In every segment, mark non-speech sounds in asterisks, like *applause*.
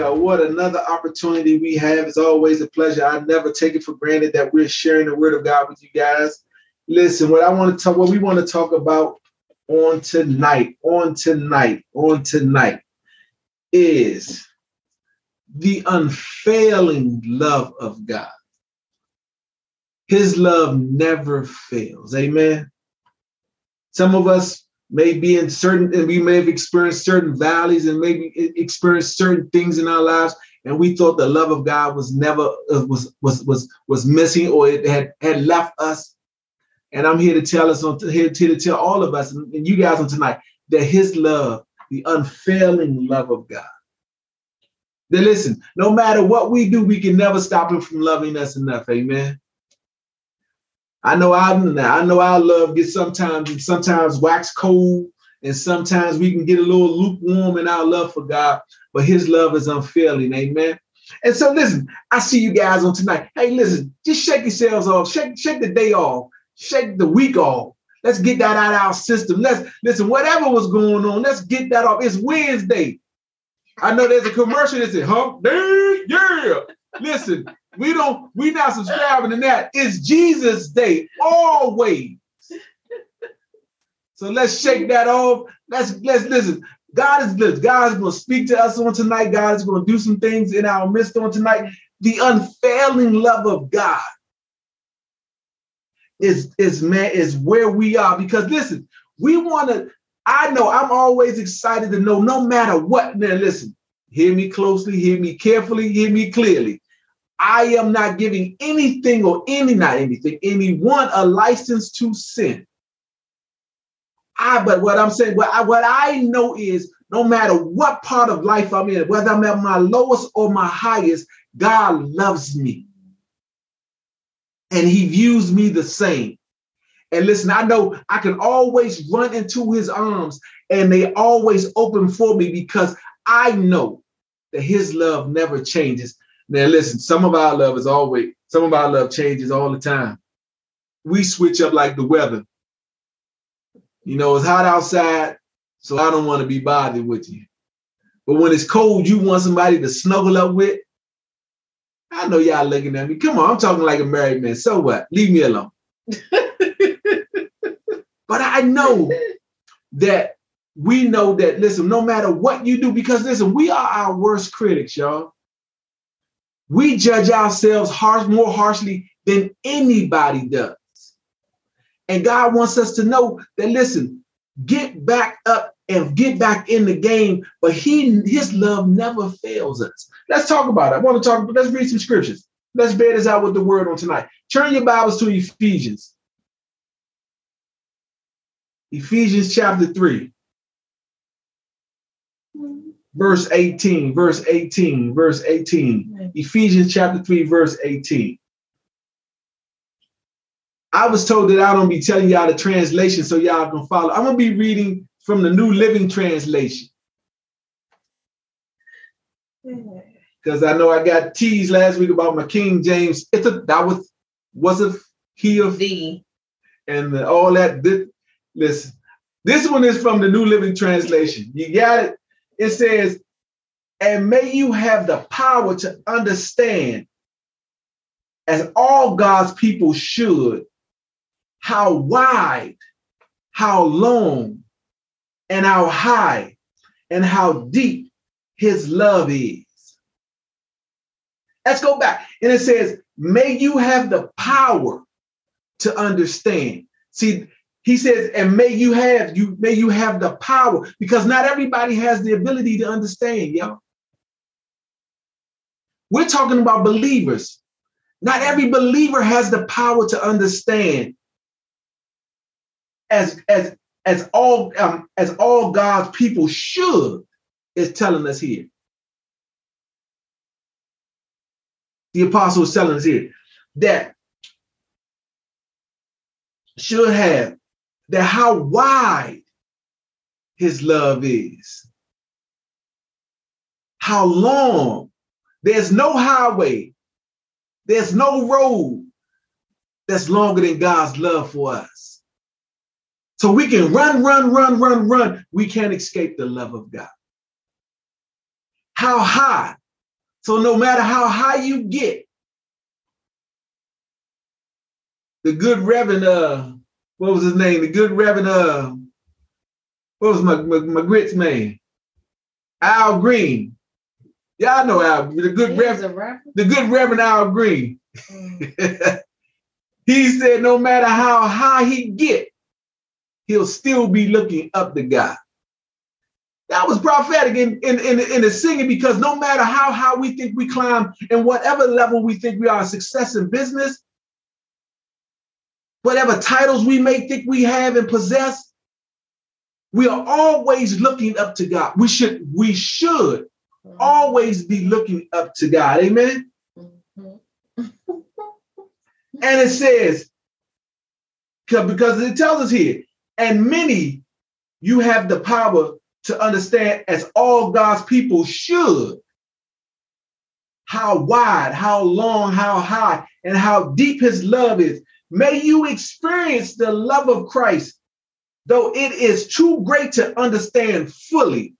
Well, what another opportunity we have. It's always a pleasure. I never take it for granted that we're sharing the word of God with you guys. Listen, what I want to talk, what we want to talk about on tonight, on tonight, on tonight is the unfailing love of God. His love never fails. Amen. Some of us may be in certain, and we may have experienced certain valleys and maybe experienced certain things in our lives, and we thought the love of God was never uh, was was was was missing or it had had left us. And I'm here to tell us on here, here to tell all of us and you guys on tonight that His love, the unfailing love of God. Then listen, no matter what we do, we can never stop Him from loving us enough. Amen. I know I I know our love gets sometimes sometimes wax cold, and sometimes we can get a little lukewarm in our love for God, but His love is unfailing. Amen. And so listen, I see you guys on tonight. Hey, listen, just shake yourselves off, shake shake the day off, shake the week off. Let's get that out of our system. Let's listen, whatever was going on, let's get that off. It's Wednesday. I know there's a commercial that says hump day, yeah. Listen, we don't, we not subscribing to that. It's Jesus Day always. So let's shake that off. Let's let's listen. God is good. God is going to speak to us on tonight. God is going to do some things in our midst on tonight. The unfailing love of God is is man is where we are because listen, we want to. I know I'm always excited to know no matter what. Now listen, hear me closely, hear me carefully, hear me clearly. I am not giving anything or any, not anything, anyone a license to sin. I, but what I'm saying, what I, what I know is no matter what part of life I'm in, whether I'm at my lowest or my highest, God loves me. And he views me the same. And listen, I know I can always run into his arms and they always open for me because I know that his love never changes. Now, listen, some of our love is always, some of our love changes all the time. We switch up like the weather. You know, it's hot outside, so I don't want to be bothered with you. But when it's cold, you want somebody to snuggle up with. I know y'all looking at me. Come on, I'm talking like a married man. So what? Leave me alone. *laughs* but I know that we know that, listen, no matter what you do, because listen, we are our worst critics, y'all. We judge ourselves harsh, more harshly than anybody does. And God wants us to know that, listen, get back up and get back in the game, but he his love never fails us. Let's talk about it. I want to talk, but let's read some scriptures. Let's bear this out with the word on tonight. Turn your Bibles to Ephesians. Ephesians chapter 3 verse 18, verse 18, verse 18. Ephesians chapter 3, verse 18. I was told that I don't be telling y'all the translation so y'all can follow. I'm gonna be reading from the New Living Translation. Because I know I got teased last week about my King James. It's a that was was a he of the and the, all that. This, listen, this one is from the New Living Translation. You got it? It says, and may you have the power to understand, as all God's people should, how wide, how long, and how high, and how deep his love is. Let's go back. And it says, may you have the power to understand. See, he says, and may you have you may you have the power because not everybody has the ability to understand, y'all. We're talking about believers. Not every believer has the power to understand as as as all um, as all God's people should is telling us here. The apostle is telling us here that should have that how wide his love is, how long. There's no highway, there's no road that's longer than God's love for us. So we can run, run, run, run, run. We can't escape the love of God. how high. So no matter how high you get, the good Reverend, uh, what was his name? The good Reverend, uh, what was my, my, my grits man? Al Green. Y'all know Al, the good Reverend, the good Reverend Al Green. Mm. *laughs* he said, no matter how high he get, he'll still be looking up to God. That was prophetic in, in, in, in the singing because no matter how high we think we climb and whatever level we think we are success in business, whatever titles we may think we have and possess, we are always looking up to God. We should, we should always be looking up to God. Amen. Mm-hmm. and it says, because it tells us here, and many you have the power to understand, as all God's people should, how wide, how long, how high, and how deep his love is. May you experience the love of Christ, though it is too great to understand fully.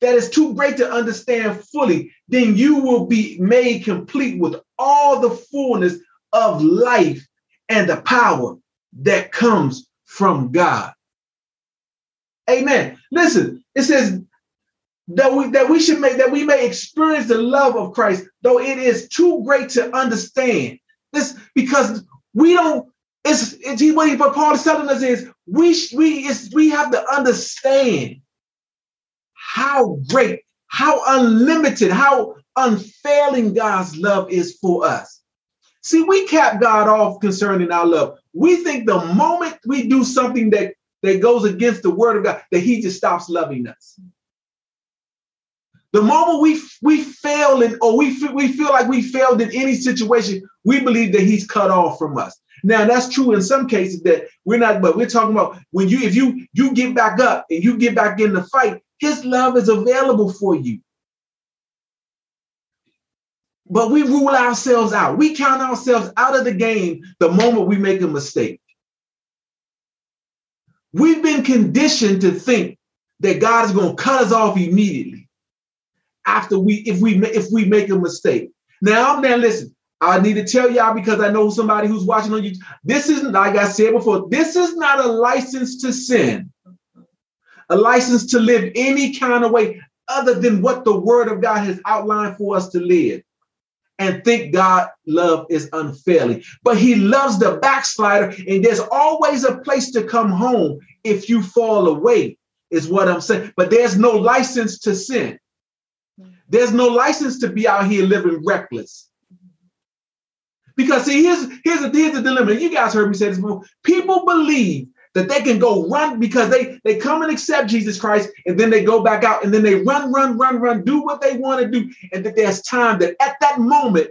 That is too great to understand fully, then you will be made complete with all the fullness of life and the power that comes from God. Amen. Listen, it says that we that we should make that we may experience the love of Christ, though it is too great to understand. This because we don't. It's, it's what Paul is telling us is we we is we have to understand how great, how unlimited, how unfailing God's love is for us. See, we cap God off concerning our love. We think the moment we do something that, that goes against the word of God, that he just stops loving us. The moment we we fail in, or we we feel like we failed in any situation, we believe that he's cut off from us. Now that's true in some cases that we're not, but we're talking about when you if you you get back up and you get back in the fight, his love is available for you but we rule ourselves out. We count ourselves out of the game the moment we make a mistake. We've been conditioned to think that God is going to cut us off immediately after we if we if we make a mistake. Now, I'm now listen, I need to tell y'all because I know somebody who's watching on YouTube. This isn't like I said before. This is not a license to sin, a license to live any kind of way other than what the Word of God has outlined for us to live and think God love is unfailing. But he loves the backslider, and there's always a place to come home if you fall away, is what I'm saying. But there's no license to sin. There's no license to be out here living reckless. Because see, here's here's a here's the dilemma. You guys heard me say this before. People believe that they can go run because they they come and accept Jesus Christ and then they go back out and then they run run run run do what they want to do and that there's time that at that moment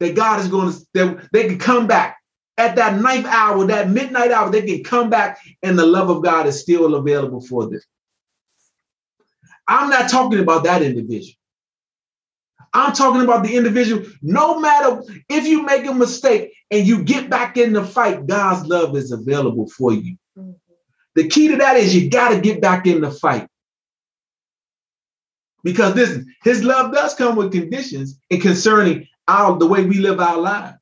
that God is going to that they can come back at that ninth hour that midnight hour they can come back and the love of God is still available for them I'm not talking about that individual I'm talking about the individual. No matter if you make a mistake and you get back in the fight, God's love is available for you. Mm-hmm. The key to that is you got to get back in the fight. Because this his love does come with conditions and concerning our the way we live our lives.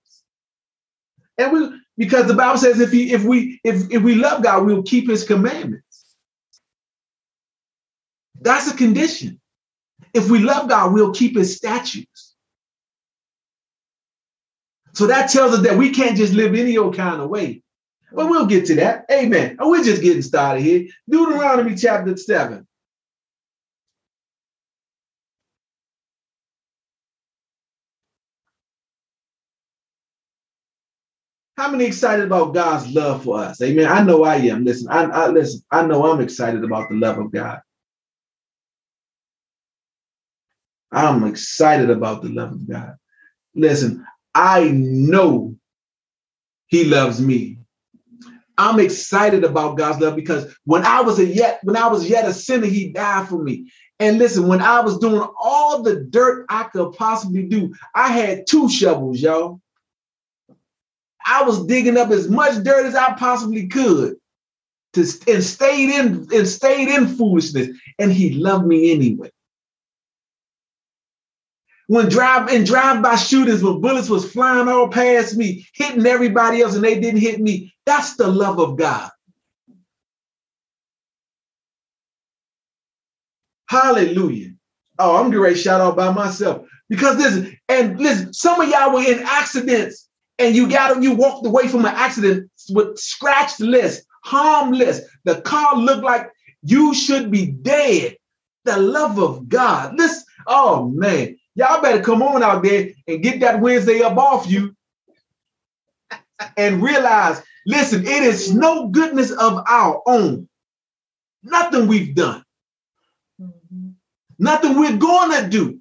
And we because the Bible says if he if we if, if we love God, we'll keep his commandments. That's a condition. If we love God, we'll keep his statutes. So that tells us that we can't just live any old kind of way. But we'll get to that. Amen. And we're just getting started here. Deuteronomy chapter 7. How many excited about God's love for us? Amen. I know I am. Listen, I, I listen. I know I'm excited about the love of God. I'm excited about the love of God. Listen, I know He loves me. I'm excited about God's love because when I was a yet when I was yet a sinner, He died for me. And listen, when I was doing all the dirt I could possibly do, I had two shovels, y'all. I was digging up as much dirt as I possibly could to and stayed in and stayed in foolishness, and he loved me anyway. When drive in drive-by shootings, when bullets was flying all past me, hitting everybody else, and they didn't hit me, that's the love of God. Hallelujah. Oh, I'm getting ready to shout out by myself. Because listen, and listen, some of y'all were in accidents and you got you walked away from an accident with scratchless, harmless. The car looked like you should be dead. The love of God. This, oh man, y'all better come on out there and get that Wednesday up off you and realize, listen, it is no goodness of our own. Nothing we've done. Mm-hmm. Nothing we're going to do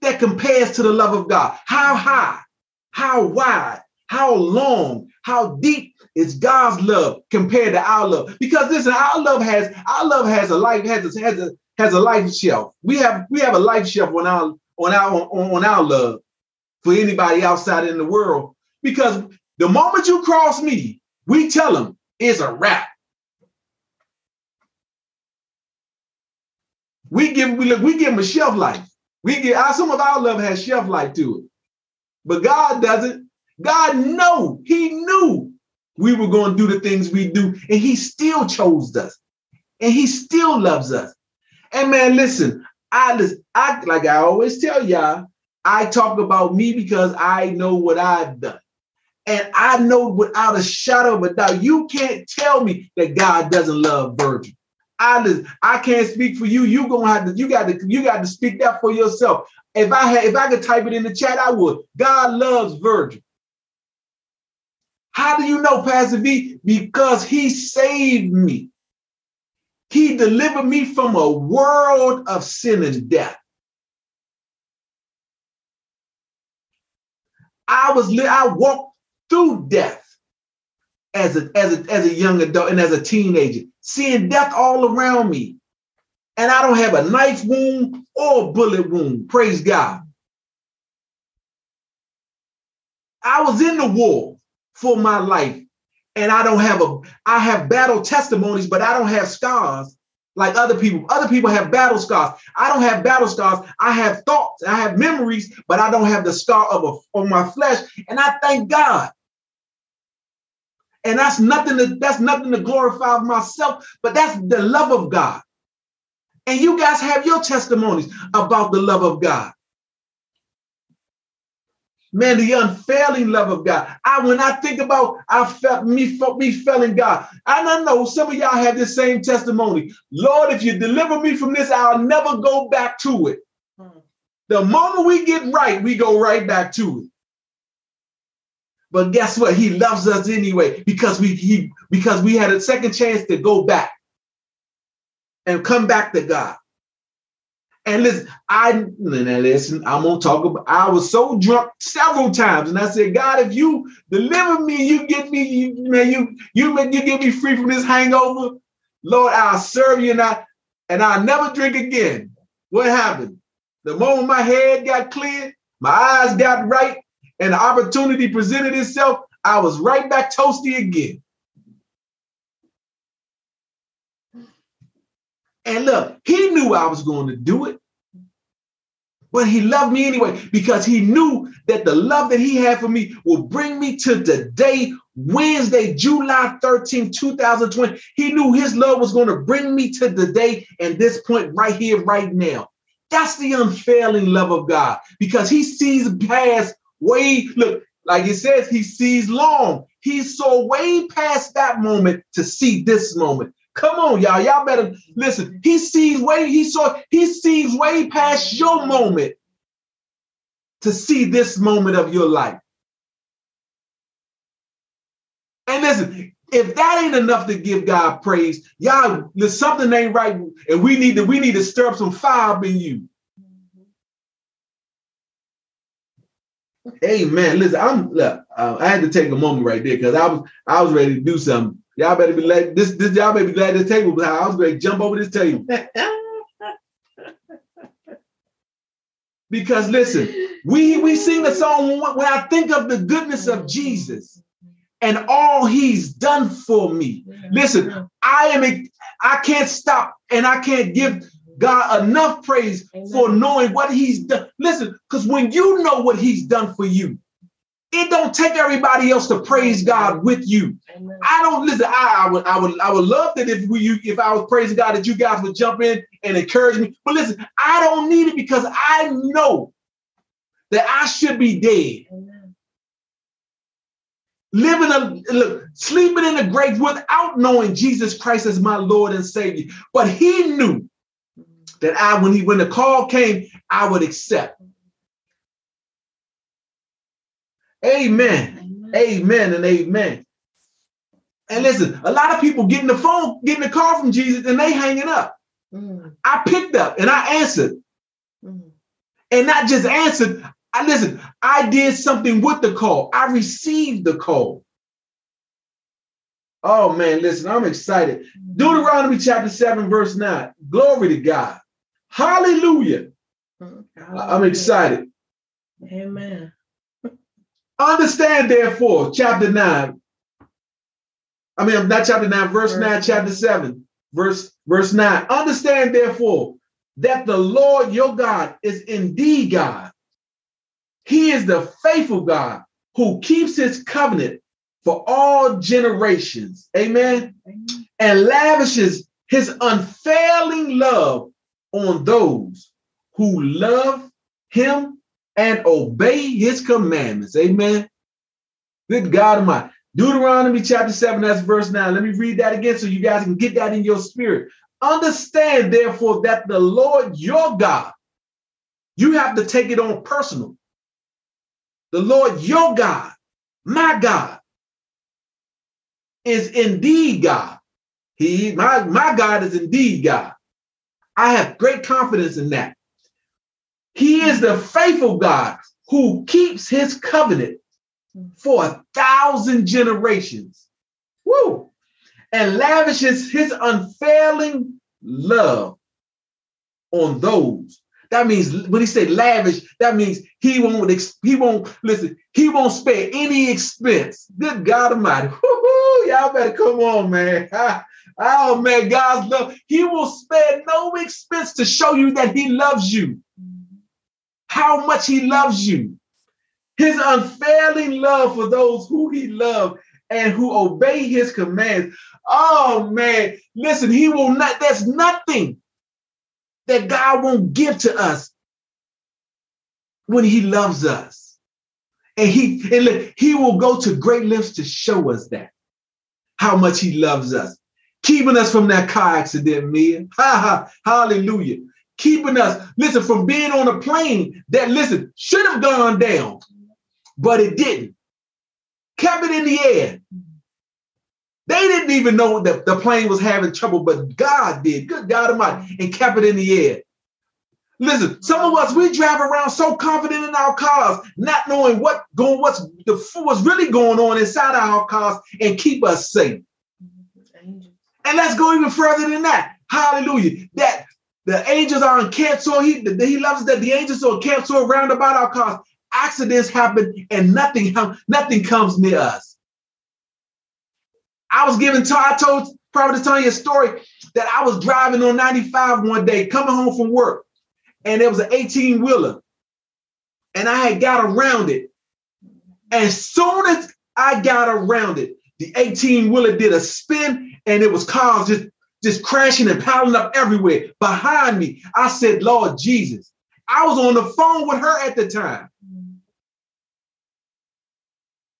that compares to the love of God. How high, how wide, how long, how deep is God's love compared to our love? Because listen, our love has our love has a life has a, has a has a life shelf. We have we have a life shelf on our on our on, on our love for anybody outside in the world. Because the moment you cross me, we tell them it's a wrap. We give we, look we give them a shelf life. We get our, some of our love has shelf life to it, but God doesn't. God know He knew we were going to do the things we do, and He still chose us, and He still loves us. And man, listen, I listen, I like I always tell y'all, I talk about me because I know what I've done. And I know without a shadow of a doubt, you can't tell me that God doesn't love Virgil. I just, I can't speak for you. You gonna have to. You got to. You got to speak that for yourself. If I had, if I could type it in the chat, I would. God loves Virgil. How do you know, Pastor Vee? Because He saved me. He delivered me from a world of sin and death. I was. I walked through death as a, as a, as a young adult and as a teenager, seeing death all around me. And I don't have a knife wound or a bullet wound. Praise God. I was in the war for my life. And I don't have a, I have battle testimonies, but I don't have scars like other people. Other people have battle scars. I don't have battle scars. I have thoughts, I have memories, but I don't have the scar of a, on my flesh. And I thank God and that's nothing to that's nothing to glorify myself, but that's the love of God. And you guys have your testimonies about the love of God. Man, the unfailing love of God. I when I think about I felt me me failing God. And I know some of y'all have the same testimony. Lord, if you deliver me from this, I'll never go back to it. Hmm. The moment we get right, we go right back to it. But guess what? He loves us anyway because we he because we had a second chance to go back and come back to God. And listen, I listen, I'm gonna talk about I was so drunk several times, and I said, God, if you deliver me, you get me, you man, you you make you get me free from this hangover, Lord, I'll serve you and I and I'll never drink again. What happened? The moment my head got clear, my eyes got right, and the opportunity presented itself, I was right back toasty again. And look, he knew I was going to do it. But he loved me anyway because he knew that the love that he had for me will bring me to today, Wednesday, July 13, 2020. He knew his love was going to bring me to the day and this point right here, right now. That's the unfailing love of God because he sees past way, look, like it says, he sees long. He saw way past that moment to see this moment. Come on, y'all. Y'all better listen. He sees way, he saw, he sees way past your moment to see this moment of your life. And listen, if that ain't enough to give God praise, y'all, there's something ain't right, and we need to we need to stir up some fire up in you. Man, listen, I'm look, uh, I had to take a moment right there because I was I was ready to do something. Y'all better be glad this this y'all better be glad this table was I was going to jump over this table. *laughs* because listen, we we sing the song when I think of the goodness of Jesus and all he's done for me. Listen, I am a, I can't stop and I can't give God enough praise Amen. for knowing what he's done. Listen, because when you know what he's done for you, it don't take everybody else to praise God with you. Amen. I don't listen. I, I, would, I would, I would love that if we, if I was praising God, that you guys would jump in and encourage me. But listen, I don't need it because I know that I should be dead. Amen. Living a look, sleeping in the grave without knowing Jesus Christ as my Lord and Savior. But he knew that I, when he when the call came, I would accept. Amen. Amen, amen and amen. And listen, a lot of people getting the phone, getting the call from Jesus, and they hanging up. Mm. I picked up and I answered. Mm. And not just answered, I listen, I did something with the call. I received the call. Oh man, listen, I'm excited. Mm. Deuteronomy chapter 7, verse 9. Glory to God. Hallelujah. Hallelujah. I'm excited. Amen. Understand, therefore, chapter 9. I mean, not chapter 9, verse, verse 9, chapter 7, verse, verse 9. Understand, therefore, that the Lord your God is indeed God. He is the faithful God who keeps his covenant for all generations. Amen. Amen. And lavishes his unfailing love on those who love him and obey his commandments. Amen. Good God of Almighty. Deuteronomy chapter 7, that's verse 9. Let me read that again so you guys can get that in your spirit. Understand, therefore, that the Lord your God, you have to take it on personal. The Lord your God, my God, is indeed God. He, my, my God is indeed God. I have great confidence in that. He is the faithful God who keeps his covenant for a thousand generations. Woo! And lavishes his unfailing love on those. That means when he say lavish, that means he won't he won't listen, he won't spare any expense. Good God Almighty. *laughs* Woo-hoo, y'all better come on, man. *laughs* oh man, God's love. He will spare no expense to show you that he loves you how much he loves you. His unfailing love for those who he loves and who obey his commands. Oh man, listen, he will not, there's nothing that God won't give to us when he loves us. And he and look, he will go to great lengths to show us that how much he loves us. Keeping us from that car accident, Mia. *laughs* Ha ha, hallelujah keeping us, listen, from being on a plane that, listen, should have gone down, but it didn't. Kept it in the air. They didn't even know that the plane was having trouble, but God did. Good God Almighty, and kept it in the air. Listen, some of us we drive around so confident in our cars, not knowing what going, what's the what's really going on inside our cars, and keep us safe. And let's go even further than that. Hallelujah. That the angels are encamped so he, he loves that the angels are encamped so around about our cars. Accidents happen and nothing, nothing comes near us. I was given, I told probably telling you a story that I was driving on 95 one day, coming home from work, and there was an 18 wheeler, and I had got around it. As soon as I got around it, the 18 wheeler did a spin, and it was cars just just crashing and piling up everywhere behind me. I said, Lord Jesus. I was on the phone with her at the time.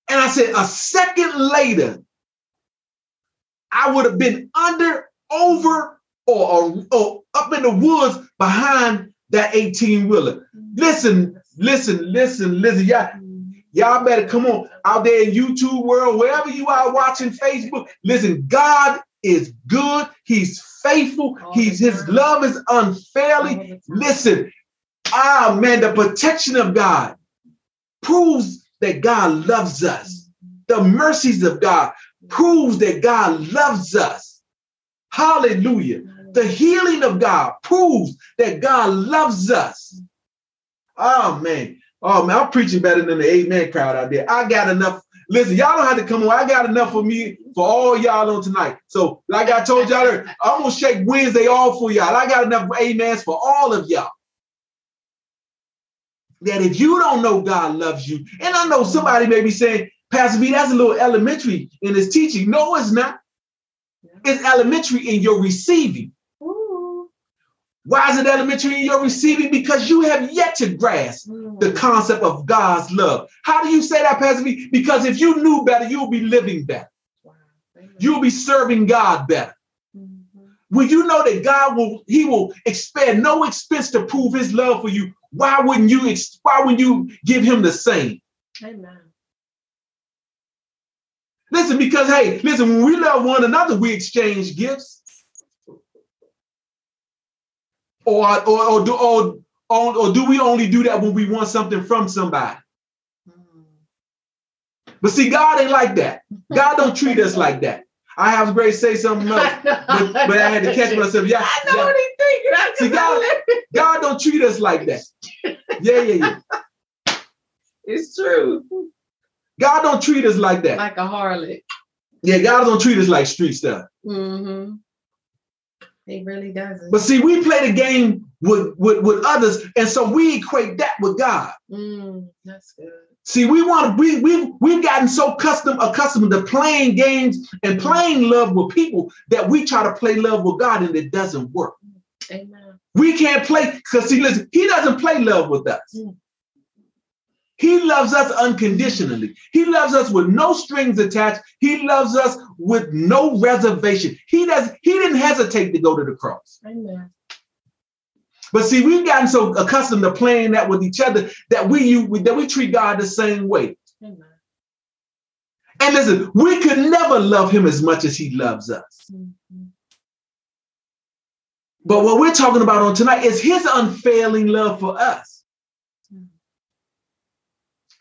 And I said, a second later, I would have been under, over, or, or, or up in the woods behind that 18 wheeler. Listen, listen, listen, listen. Y'all, y'all better come on out there in YouTube world, wherever you are watching Facebook. Listen, God is good. He's faithful. He's his love is unfairly. Listen, ah man, the protection of God proves that God loves us. The mercies of God proves that God loves us. Hallelujah. The healing of God proves that God loves us. Oh man. Oh man, I'm preaching better than the amen crowd out there. I got enough Listen, y'all don't have to come on. I got enough for me for all y'all on tonight. So, like I told y'all, I'm gonna shake Wednesday off for y'all. I got enough amens for all of y'all. That if you don't know God loves you, and I know somebody may be saying, Pastor Vee, that's a little elementary in his teaching. No, it's not. It's elementary in your receiving. Why is it elementary in your receiving? Because you have yet to grasp the concept of God's love. How do you say that, Pastor Vee? Because if you knew better, you'll be living better. You'll be serving God better. Mm-hmm. When you know that God will, He will expend no expense to prove His love for you, why wouldn't you? Why wouldn't you give Him the same? Amen. Listen, because hey, listen, when we love one another, we exchange gifts. Or, or, or, do, or, or, or do we only do that when we want something from somebody? But see, God ain't like that. God don't treat us like that. I have Grace say something else, *laughs* but, but, I had to catch myself. Yeah, I know yeah. what he's thinking. I see, God, God don't treat us like that. Yeah, yeah, yeah. It's true. God don't treat us like that. Like a harlot. Yeah, God don't treat us like street stuff. Mm-hmm. He really doesn't. But see, we play the game with, with, with others, and so we equate that with God. Mm, that's good. See, we want to we we've we've gotten so custom accustomed to playing games and playing love with people that we try to play love with God and it doesn't work. Amen. We can't play because see, listen, he doesn't play love with us. Mm. He loves us unconditionally. He loves us with no strings attached. He loves us with no reservation. He does. He didn't hesitate to go to the cross. Amen. But see, we've gotten so accustomed to playing that with each other that we, you, that we treat God the same way. Amen. And listen, we could never love him as much as he loves us. Mm-hmm. But what we're talking about on tonight is his unfailing love for us.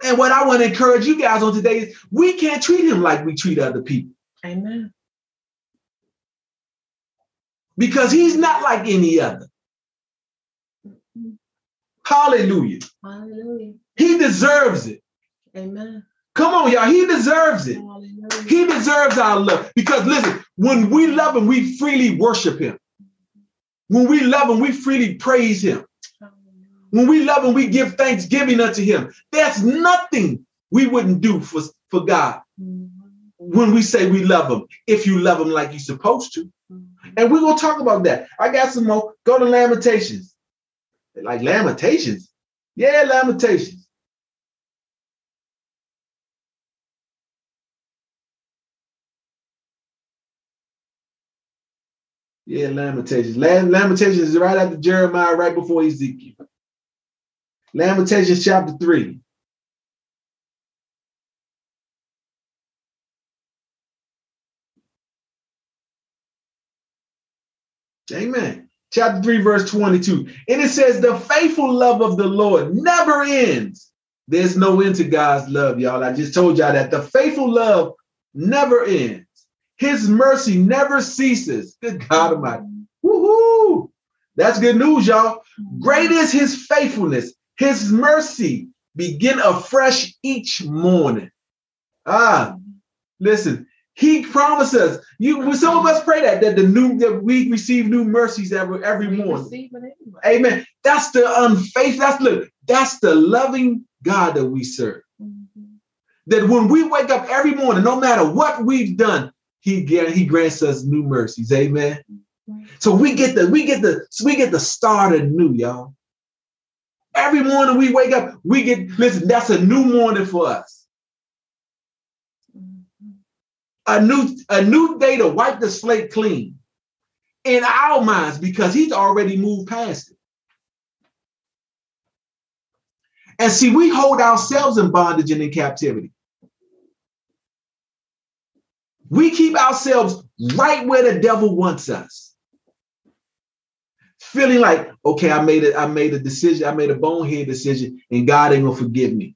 And what I want to encourage you guys on today is we can't treat him like we treat other people. Amen. Because he's not like any other. Hallelujah. Hallelujah. He deserves it. Amen. Come on, y'all. He deserves it. Hallelujah. He deserves our love. Because listen, when we love him, we freely worship him. When we love him, we freely praise him. When we love him, we give thanksgiving unto him. There's nothing we wouldn't do for, for God when we say we love him, if you love him like you're supposed to. And we're going to talk about that. I got some more. Go to Lamentations like Lamentations. Yeah, Lamentations. Yeah, Lamentations. Lamentations is right after Jeremiah, right before Ezekiel. Lamentations chapter 3. Amen chapter 3, verse 22. And it says, The faithful love of the Lord never ends. There's no end to God's love, y'all. I just told y'all that the faithful love never ends. His mercy never ceases. Good God Almighty. Woohoo! That's good news, y'all. Great is his faithfulness. His mercy begin afresh each morning. Ah, listen, he promises you. Some of us pray that that the new that we receive new mercies every every morning. Anyway. Amen. That's the unfaith. That's look. That's the loving God that we serve. Mm-hmm. That when we wake up every morning, no matter what we've done, He He grants us new mercies. Amen. Mm-hmm. So we get the we get the we get the start anew, y'all. Every morning we wake up, we get listen. That's a new morning for us a new a new day to wipe the slate clean in our minds because he's already moved past it. And see, we hold ourselves in bondage and in captivity. We keep ourselves right where the devil wants us. Feeling like, okay, I made it, I made a decision, I made a bonehead decision, and God ain't gonna forgive me.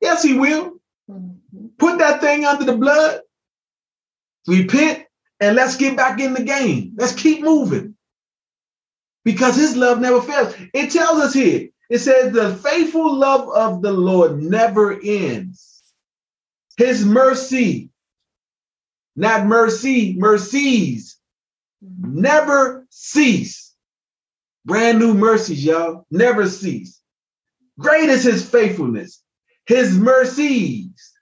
Yes, he will. Mm-hmm. Put that thing under the blood, repent, and let's get back in the game. Let's keep moving. Because his love never fails. It tells us here It says, The faithful love of the Lord never ends. His mercy, not mercy, mercies, Mm-hmm. never cease. Brand new mercies, y'all, never cease. Great is his faithfulness. His mercies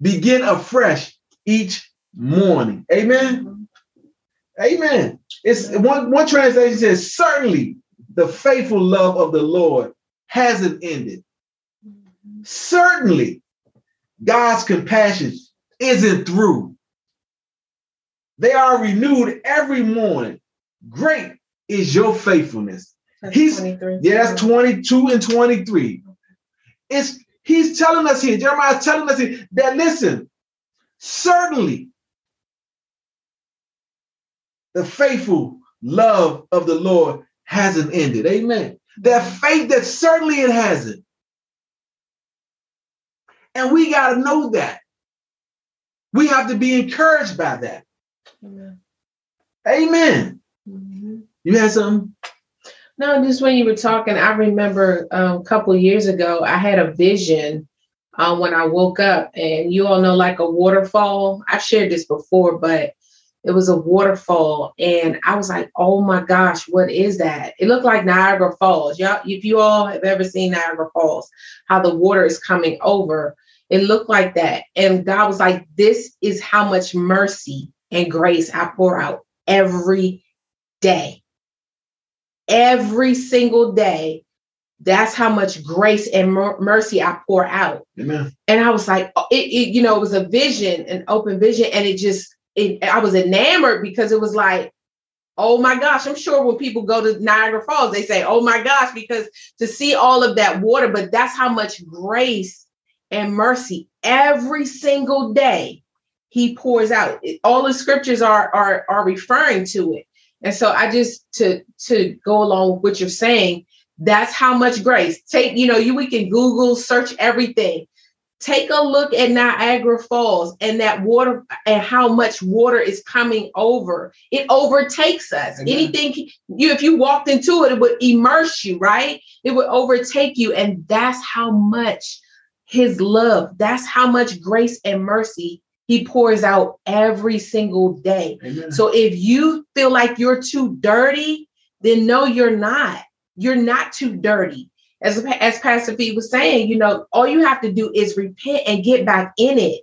begin afresh each morning. Amen. Mm-hmm. Amen. It's one, one translation says, certainly the faithful love of the Lord hasn't ended. Mm-hmm. Certainly God's compassion isn't through. They are renewed every morning. Great is your faithfulness. That's He's yeah, that's 22 and 23. It's he's telling us here, Jeremiah is telling us here that listen, certainly the faithful love of the Lord hasn't ended. Amen. That faith that certainly it hasn't. And we got to know that. We have to be encouraged by that. Amen. Amen. Mhm. You had something? No, just when you were talking, I remember um, a couple years ago, I had a vision um, when I woke up, and you all know, like a waterfall. I've shared this before, but it was a waterfall, and I was like, "Oh my gosh, what is that?" It looked like Niagara Falls. Y'all, if you all have ever seen Niagara Falls, how the water is coming over, it looked like that. And God was like, "This is how much mercy and grace I pour out every day." every single day. That's how much grace and mer- mercy I pour out. Amen. And I was like, oh, it, it, you know, it was a vision, an open vision, and it just, it, I was enamored because it was like, oh my gosh. I'm sure when people go to Niagara Falls, they say, oh my gosh, because to see all of that water, but that's how much grace and mercy every single day he pours out. It- all the scriptures are are are referring to it. And so I just to to go along with what you're saying, that's how much grace. Take, you know, you we can Google search everything. Take a look at Niagara Falls and that water and how much water is coming over. It overtakes us. Amen. Anything you if you walked into it, it would immerse you, right? It would overtake you. And that's how much his love, that's how much grace and mercy he pours out every single day. Amen. So if you feel like you're too dirty, then no, you're not. You're not too dirty. As, as Pastor Vee was saying, you know, all you have to do is repent and get back in it.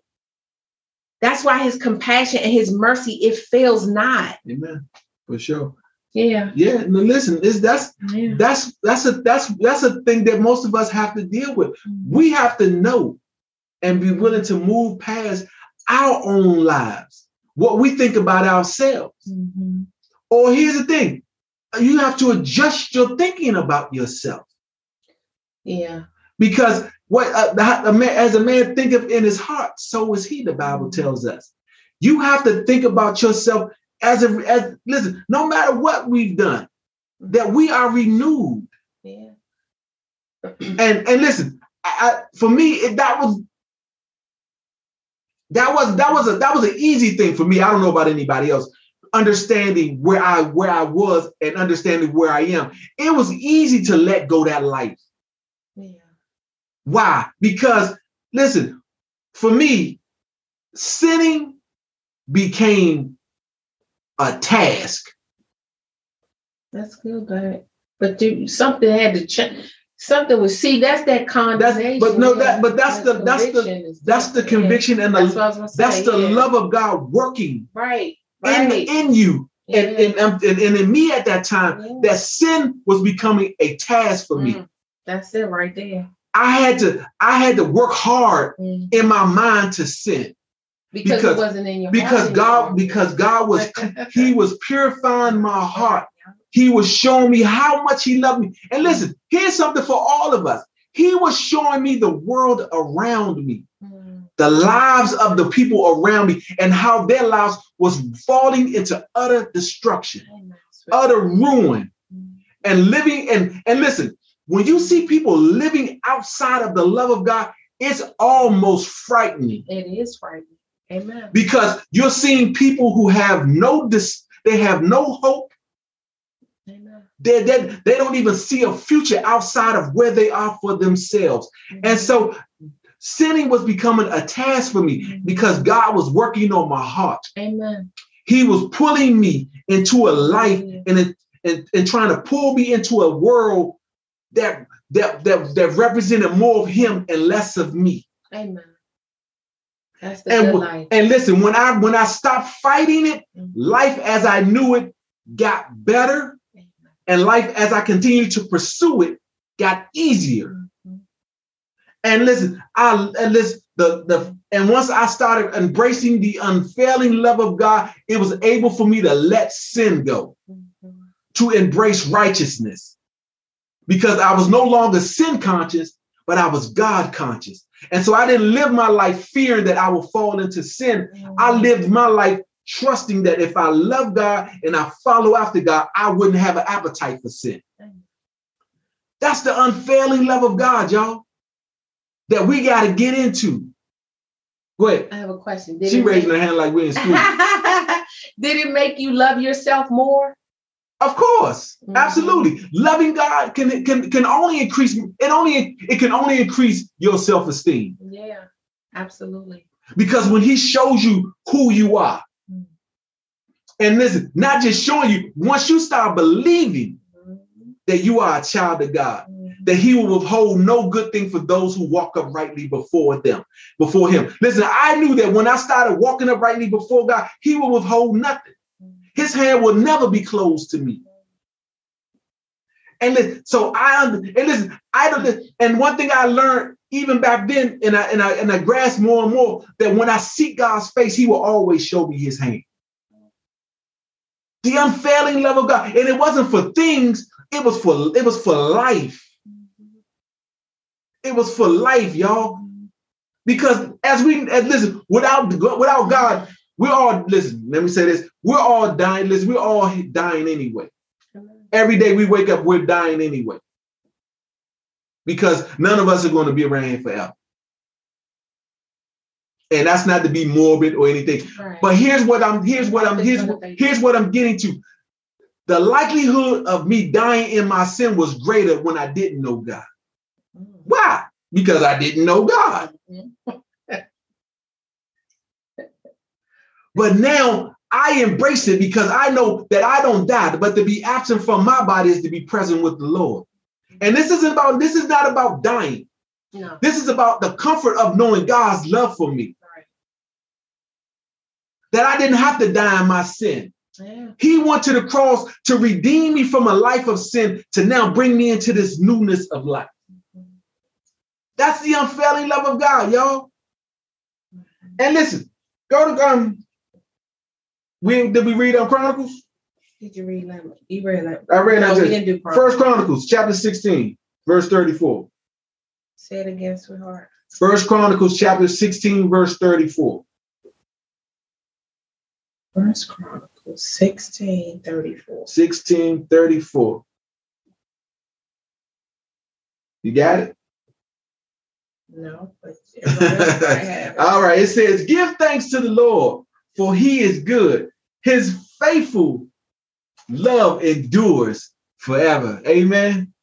That's why his compassion and his mercy, it fails not. Amen. For sure. Yeah. Yeah. No, listen, is that's yeah. that's that's a that's that's a thing that most of us have to deal with. Mm-hmm. We have to know and be willing to move past our own lives, what we think about ourselves. Mhm. Or here's the thing, you have to adjust your thinking about yourself Yeah. because what uh, the, a man, as a man thinketh in his heart, so is he. The Bible tells us. You have to think about yourself as a as listen. No matter what we've done, that we are renewed. Yeah. and and listen, I, I- for me, it, that was that was that was a that was an easy thing for me. I don't know about anybody else. Understanding where I where I was and understanding where I am, it was easy to let go that life. Yeah. Why? Because listen, for me, sinning became a task. That's good, but but you, something had to change. Something was see. That's that condemnation. but no, that- but that's the- that's the- That's the conviction and That's the what I was gonna that's say, the yeah. love of God working Right. in Right. in you yeah. and, and, and, and in me at that time Yeah. that sin was becoming a task for me Mm, That's it right there. i had to i had to work hard Mm. in my mind to sin Because, Because- it wasn't in your because god anymore. because god was *laughs* he was purifying my heart he was showing me how much he loved me and listen here's something for all of us he was showing me the world around me Mm, the lives of the people around me and how their lives was falling into utter destruction utter ruin Mm, and living and and listen when you see people living outside of the love of god it's almost frightening It is frightening. Amen. because you're seeing people who have no dis they have no hope Amen. they, they, they don't even see a future outside of where they are for themselves. And so sinning was becoming a task for me because God was working on my heart. Amen. He was pulling me into a life and, and, and trying to pull me into a world that, that, that, that represented more of him and less of me. Amen. That's the And, life. and listen, when I when I stopped fighting it, Mhm. life as I knew it got better, and life as I continued to pursue it got easier. Mhm. And listen, I and listen, the the and once I started embracing the unfailing love of God, it was able for me to let sin go, Mhm. to embrace righteousness. Because I was no longer sin conscious, but I was God conscious. And so I didn't live my life fearing that I would fall into sin. I lived my life trusting that if I love God and I follow after God, I wouldn't have an appetite for sin. That's the unfailing love of God, y'all, that we got to get into. Go ahead. I have a question. Did She it raising her hand like we're in school. *laughs* Did it make you love yourself more? of course, Mhm. absolutely. Loving God can can can only increase it only it can only increase your self-esteem Yeah, absolutely. because when he shows you who you are. And listen, not just showing you, once you start believing that you are a child of God, Mhm. that he will withhold no good thing for those who walk uprightly before them, before him. Listen, I knew that when I started walking uprightly before God, he will withhold nothing. His hand will never be closed to me. And listen, so I and listen, I don't and one thing I learned even back then, and I and I and I grasped more and more that when I seek God's face, he will always show me his hand. The unfailing love of God. And it wasn't for things, it was for it was for life. It was for life, y'all. Because as we as, listen, without without God, we're all listen. Let me say this: we're all dying. Listen, we're all dying anyway. Every day we wake up, we're dying anyway. Because none of us are going to be around forever. And that's not to be morbid or anything. Right. But here's what I'm here's what I'm here's here's what I'm getting to. The likelihood of me dying in my sin was greater when I didn't know God. Mhm. Why? Because I didn't know God. Mhm. *laughs* But now I embrace it because I know that I don't die, but to be absent from my body is to be present with the Lord. And this isn't about this is not about dying. No. This is about the comfort of knowing God's love for me. That I didn't have to die in my sin. Yeah. He went to the cross to redeem me from a life of sin to now bring me into this newness of life. That's the unfailing love of God, y'all. And listen, go to um. We did we read on Chronicles? Did you read that? You read that? I read no, that we too. didn't do Chronicles. First Chronicles, chapter 16, verse 34. Say it again, sweetheart. First Chronicles, chapter 16, verse 34. First Chronicles 16 34. 16, 34. You got it? No, but *laughs* everybody else have. All right. It says, Give thanks to the Lord, for he is good. His faithful love endures forever. Amen.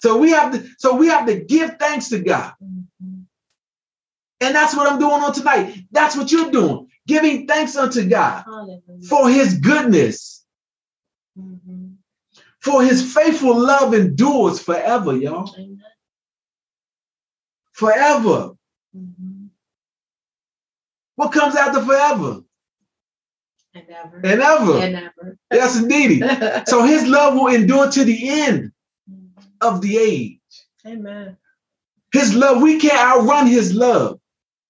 So we have to, so we have to give thanks to God. Mhm. And that's what I'm doing on tonight. That's what you're doing. Giving thanks unto God Hallelujah. for his goodness, Mhm. for his faithful love endures forever, y'all. Amen. Forever. Mhm. What comes after forever? And ever. And ever. And ever. Yes, indeed. *laughs* So his love will endure to the end of the age. Amen. His love, we can't outrun his love.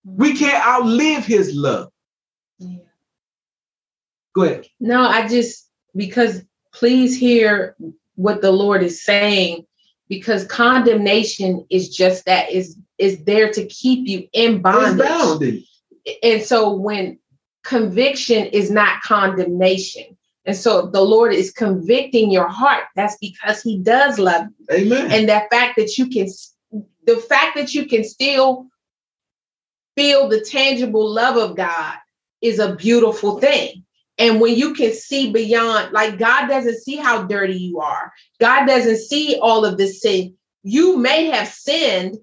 We can't outlive his love. Go ahead. No, I just because please hear what the Lord is saying because condemnation is just that is is there to keep you in bondage. And so when conviction is not condemnation. And so the Lord is convicting your heart. That's because he does love you. Amen. And that fact that you can the fact that you can still feel the tangible love of God is a beautiful thing. And when you can see beyond, like God doesn't see how dirty you are, God doesn't see all of this sin. You may have sinned,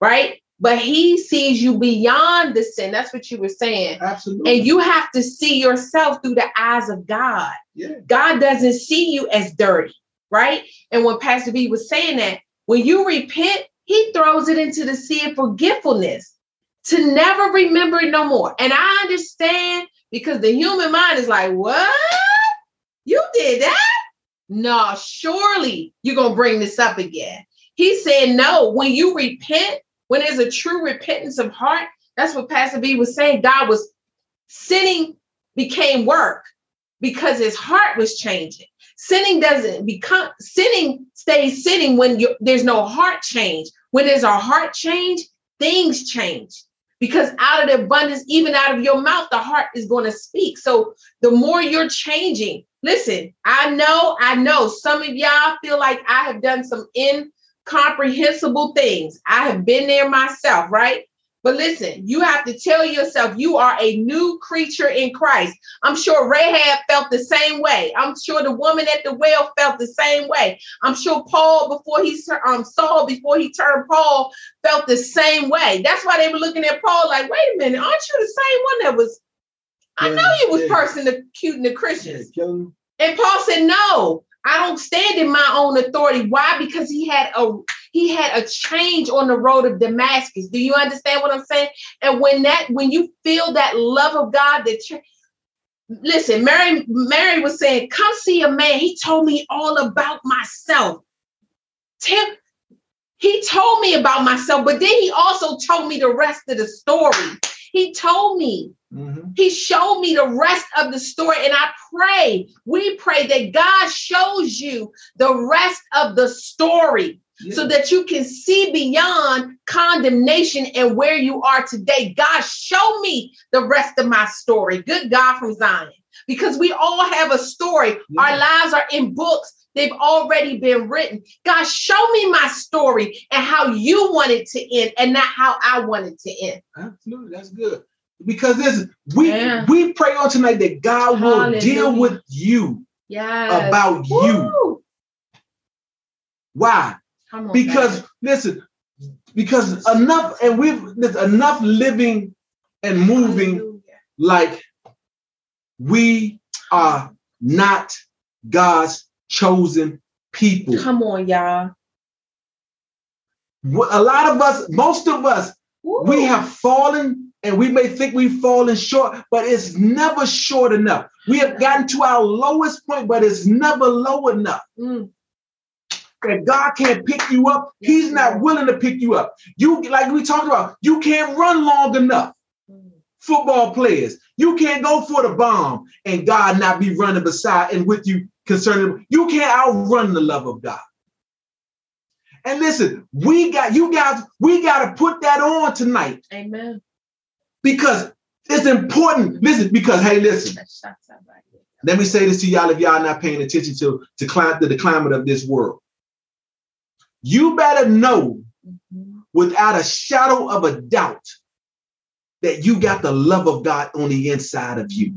right? But He sees you beyond the sin. That's what you were saying. Absolutely. And you have to see yourself through the eyes of God. yeah. God doesn't see you as dirty, right? And when Pastor Vee was saying that, when you repent, He throws it into the sea of forgetfulness to never remember it no more. And I understand because the human mind is like, what? You did that? No, surely you're going to bring this up again. He said, no, when you repent, when there's a true repentance of heart, that's what Pastor Vee was saying. God was sinning became work because his heart was changing. Sinning doesn't become sinning stays sinning when you, there's no heart change. When there's a heart change, things change because out of the abundance, even out of your mouth, the heart is going to speak. So the more you're changing, listen, I know, I know some of y'all feel like I have done some incomprehensible things. I have been there myself, right? But listen, you have to tell yourself you are a new creature in Christ. I'm sure Rahab felt the same way. I'm sure the woman at the well felt the same way. I'm sure Paul, before he um Saul, before he turned Paul, felt the same way. That's why they were looking at Paul like, wait a minute, aren't you the same one that was? I know you was Yeah. persecuting the Christians. Yeah, And Paul said, No, I don't stand in my own authority. Why? Because he had a he had a change on the road of Damascus. Do you understand what I'm saying? And when that when you feel that love of God that you listen, Mary, Mary was saying, Come see a man. He told me all about myself. Tim, he told me about myself, but then he also told me the rest of the story. He told me. Mhm. He showed me the rest of the story, and I pray, we pray that God shows you the rest of the story Yeah. so that you can see beyond condemnation and where you are today. God, show me the rest of my story. Good God from Zion. Because we all have a story. Yeah. Our lives are in books. They've already been written. God, show me my story and how you want it to end and not how I want it to end. Absolutely, that's good. Because listen, we Yeah. we pray on tonight that God will Hallelujah. deal with you Yes. about you. Why? Because listen, because enough, and we've there's enough living and moving Hallelujah. like we are not God's chosen people. Come on, y'all. A lot of us, most of us, Woo. we have fallen and we may think we've fallen short, but it's never short enough. We have gotten to our lowest point, but it's never low enough. Mm. That God can't pick you up. He's not willing to pick you up. You, like we talked about, you can't run long enough. Football players, you can't go for the bomb and God not be running beside and with you concerning. You can't outrun the love of God. And listen, we got you guys, we got to put that on tonight Amen. because it's important. Listen, because hey, listen, That's shots out right here. let me say this to y'all if y'all not paying attention to, to, clim- to the climate of this world. You better know Mhm. without a shadow of a doubt that you got the love of God on the inside of you.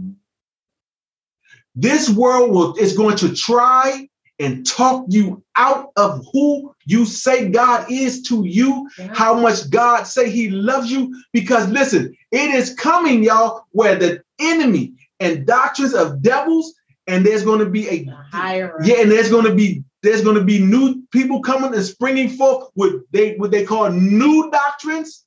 This world will is going to try and talk you out of who you say God is to you, Yeah. how much God say he loves you because listen, it is coming y'all where the enemy and doctrines of devils and there's going to be a higher. yeah, and there's going to be there's going to be new people coming and springing forth with they what they call new doctrines.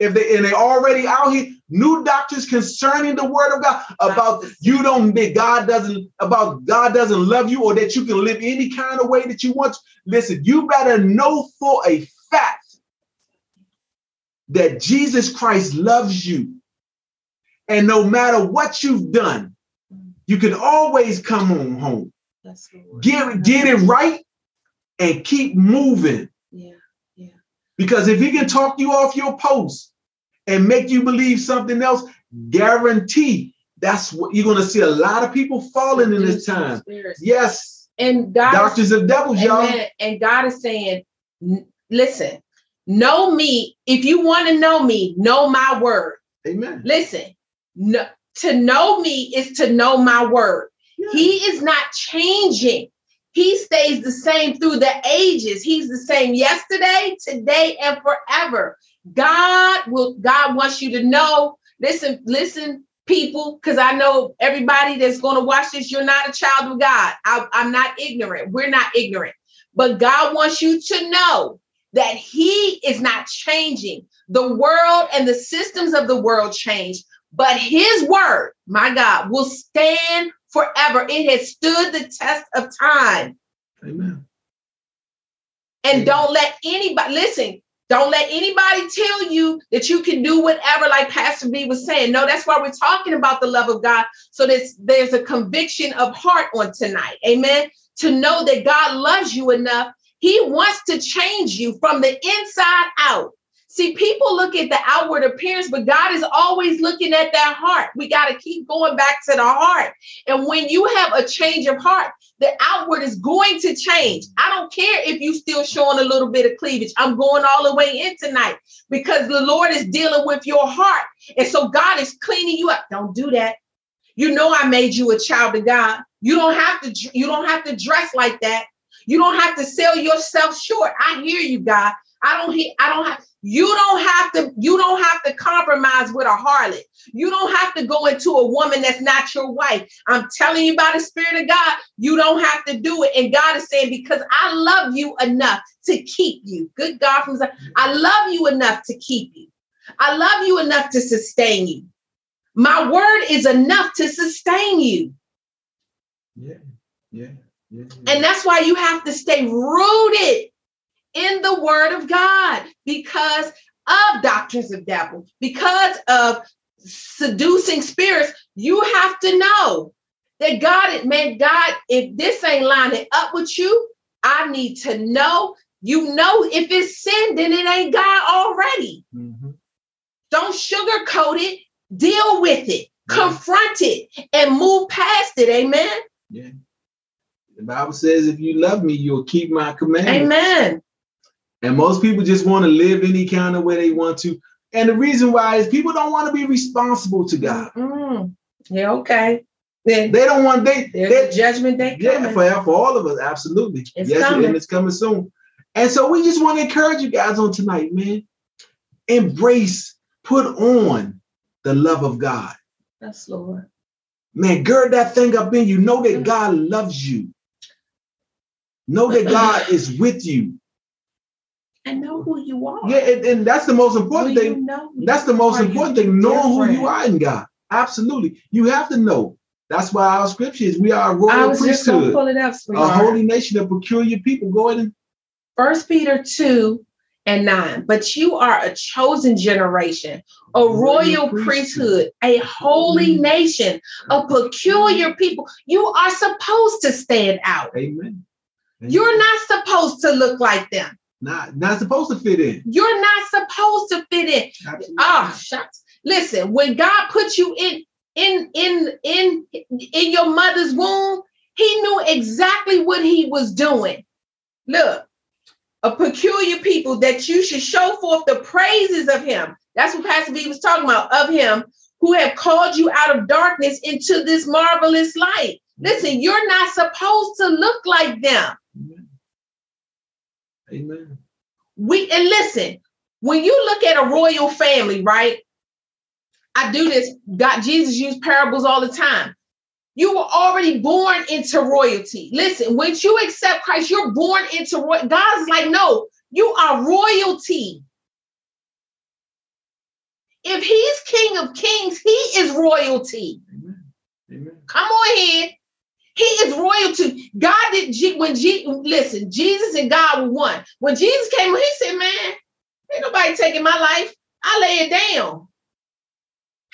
If they and they already out here, new doctrines concerning the word of God about you don't that God doesn't about God doesn't love you or that you can live any kind of way that you want. Listen, you better know for a fact that Jesus Christ loves you, and no matter what you've done, you can always come on home Yes, get get it right and keep moving Yeah. Yeah. Because if he can talk you off your post and make you believe something else guarantee that's what you're going to see a lot of people falling in this time yes And God is doctors of devils y'all. And God is saying, listen, know me. If you want to know me, know my word. amen Listen, no, To know me is to know my word. Yeah. He is not changing. He stays the same through the ages. He's the same yesterday, today, and forever. God will, God wants you to know. Listen, listen, people, because I know everybody that's going to watch this, you're not a child of God. I, I'm not ignorant. We're not ignorant. But God wants you to know that He is not changing. The world and the systems of the world change, but His word, my God, will stand forever. It has stood the test of time. Amen. And Amen. don't let anybody listen. Don't let anybody tell you that you can do whatever, like Pastor Vee was saying. No, that's why we're talking about the love of God. So there's, there's a conviction of heart on tonight. Amen. To know that God loves you enough. He wants to change you from the inside out. See, people look at the outward appearance, but God is always looking at that heart. We got to keep going back to the heart. And when you have a change of heart, the outward is going to change. I don't care if you still showing a little bit of cleavage. I'm going all the way in tonight because the Lord is dealing with your heart. And so God is cleaning you up. Don't do that. You know I made you a child of God. You don't have to you don't have to dress like that. You don't have to sell yourself short. I hear you, God. I don't hear, I don't have you don't have to you don't have to compromise with a harlot. You don't have to go into a woman that's not your wife. I'm telling you by the spirit of God, you don't have to do it. And God is saying because I love you enough to keep you. Good God from I love you enough to keep you. I love you enough to sustain you. My word is enough to sustain you. Yeah. Yeah. yeah, yeah. And that's why you have to stay rooted in the word of God because of doctrines of devil, because of seducing spirits, you have to know that God, man, God, if this ain't lining up with you, I need to know. You know, if it's sin, then it ain't God already. Mm-hmm. Don't sugarcoat it, deal with it, yeah. confront it, and move past it. Amen. Yeah. The Bible says, if you love me, you'll keep my commandments. Amen. And most people just want to live any kind of way they want to. And the reason why is people don't want to be responsible to God. Mm. Yeah, okay. Then they don't want they they judgment day yeah for, for all of us absolutely it's yes coming. and it's coming soon and so we just want to encourage you guys on tonight man embrace put on the love of God yes Lord man gird that thing up in you know that God loves you know that God is with you and know who you are. Yeah, and, and that's the most important thing. You know that's the most important thing, knowing who you are in God. Absolutely. You have to know. That's why our scripture is we are a royal priesthood, up, a holy nation, a peculiar people. Go ahead and First Peter 2 and 9. But you are a chosen generation, a royal, royal priesthood, a holy nation, a peculiar people. You are supposed to stand out. Amen. Amen. You're not supposed to look like them. Not not supposed to fit in. You're not supposed to fit in. Ah, oh, shucks. Listen, when God put you in in in in in your mother's womb, he knew exactly what he was doing. Look, a peculiar people that you should show forth the praises of him. That's what Pastor Vee was talking about of him who have called you out of darkness into this marvelous light. Listen, you're not supposed to look like them. Amen. We and listen, when you look at a royal family, right? I do this. God, Jesus used parables all the time. You were already born into royalty. Listen, once you accept Christ, you're born into royalty. God's like, no, you are royalty. If he's king of kings, he is royalty. Amen. Amen. Come on here. He is royalty. God did G, when G listen, Jesus and God were one. When Jesus came, he said, Man, ain't nobody taking my life. I lay it down.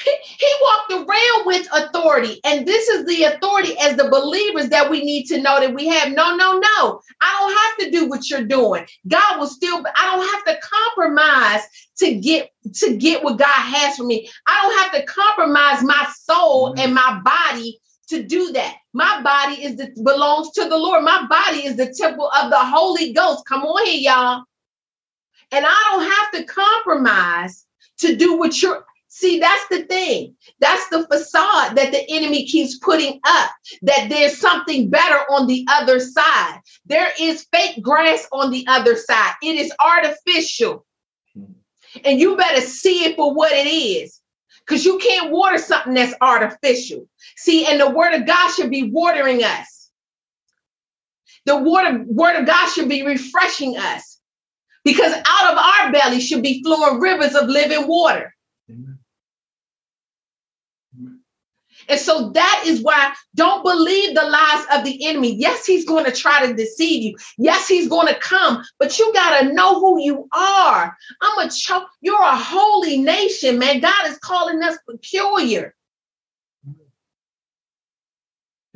He, he walked around with authority, and this is the authority as the believers that we need to know that we have. No, no, no. I don't have to do what you're doing. God will still. I don't have to compromise to get to get what God has for me. I don't have to compromise my soul and my body to do that. My body is the belongs to the Lord. My body is the temple of the Holy Ghost. Come on here, y'all. And I don't have to compromise to do what you're See, that's the thing. That's the facade that the enemy keeps putting up, that there's something better on the other side. There is fake grass on the other side. It is artificial. Hmm. And you better see it for what it is. Because you can't water something that's artificial. See, and the word of God should be watering us. The word, word of God should be refreshing us. Because out of our belly should be flowing rivers of living water. And so that is why don't believe the lies of the enemy. Yes, he's going to try to deceive you. Yes, he's going to come, but you got to know who you are. I'm a cho- you're a holy nation, man. God is calling us peculiar.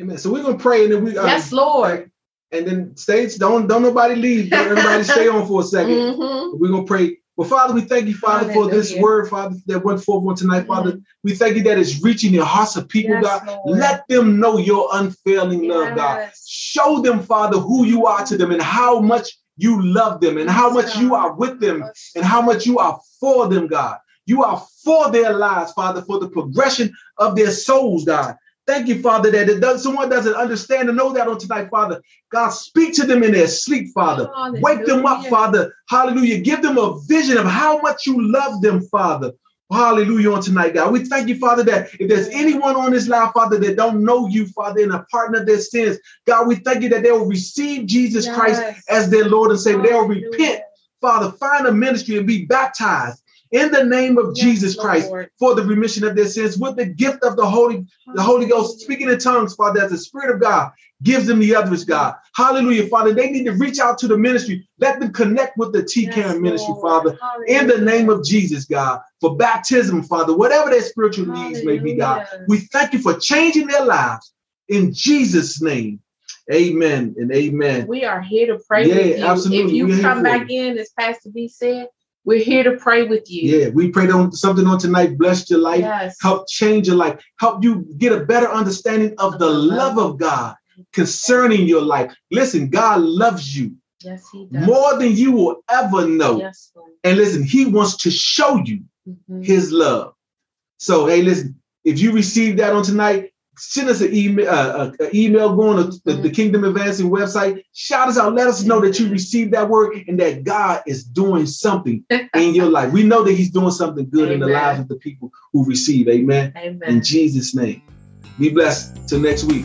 Amen. So we're gonna pray and then we uh, yes, Lord. And then states don't don't nobody leave. Everybody *laughs* stay on for a 2nd we mm-hmm. We're gonna pray well, Father, we thank you, Father, Hallelujah. for this word, Father, that went forth on tonight, Father. Mm-hmm. We thank you that it's reaching the hearts of people, yes, God. Lord. Let them know your unfailing yes. love, God. Show them, Father, who you are to them and how much you love them and how much you are with them and how much you are for them, God. You are for their lives, Father, for the progression of their souls, God. Thank you, Father, that it does, someone doesn't understand and know that on tonight, Father. God, speak to them in their sleep, Father. Hallelujah. Wake them up, Father. Hallelujah. Give them a vision of how much you love them, Father. Hallelujah on tonight, God. We thank you, Father, that if there's anyone on this line, Father, that don't know you, Father, and a partner of their sins, God, we thank you that they will receive Jesus yes. Christ as their Lord and Savior. They'll repent, Father, find a ministry and be baptized in the name of yes, Jesus Christ Lord. for the remission of their sins with the gift of the Holy, the Holy Ghost, speaking in tongues, Father, as the Spirit of God gives them the others, God. Hallelujah, Father. They need to reach out to the ministry. Let them connect with the TKAM yes, ministry, Father, Hallelujah. in the name of Jesus, God, for baptism, Father, whatever their spiritual Hallelujah. needs may be, God. We thank you for changing their lives in Jesus' name. Amen and amen. We are here to pray yeah, with you. Absolutely. If you come back in, as Pastor Vee said, we're here to pray with you. Yeah, we prayed on something on tonight. Bless your life. Yes. Help change your life. Help you get a better understanding of the love of God concerning your life. Listen, God loves you. Yes, he does. More than you will ever know. Yes, Lord. And listen, he wants to show you mm-hmm. his love. So, hey, listen, if you received that on tonight, send us an email, uh, an email going to the, the, mm-hmm. Kingdom Advancing website. Shout us out. Let us know that you received that word and that God is doing something in your life. We know that He's doing something good Amen. in the lives of the people who receive. Amen. Amen. In Jesus' name. Be blessed. Till next week.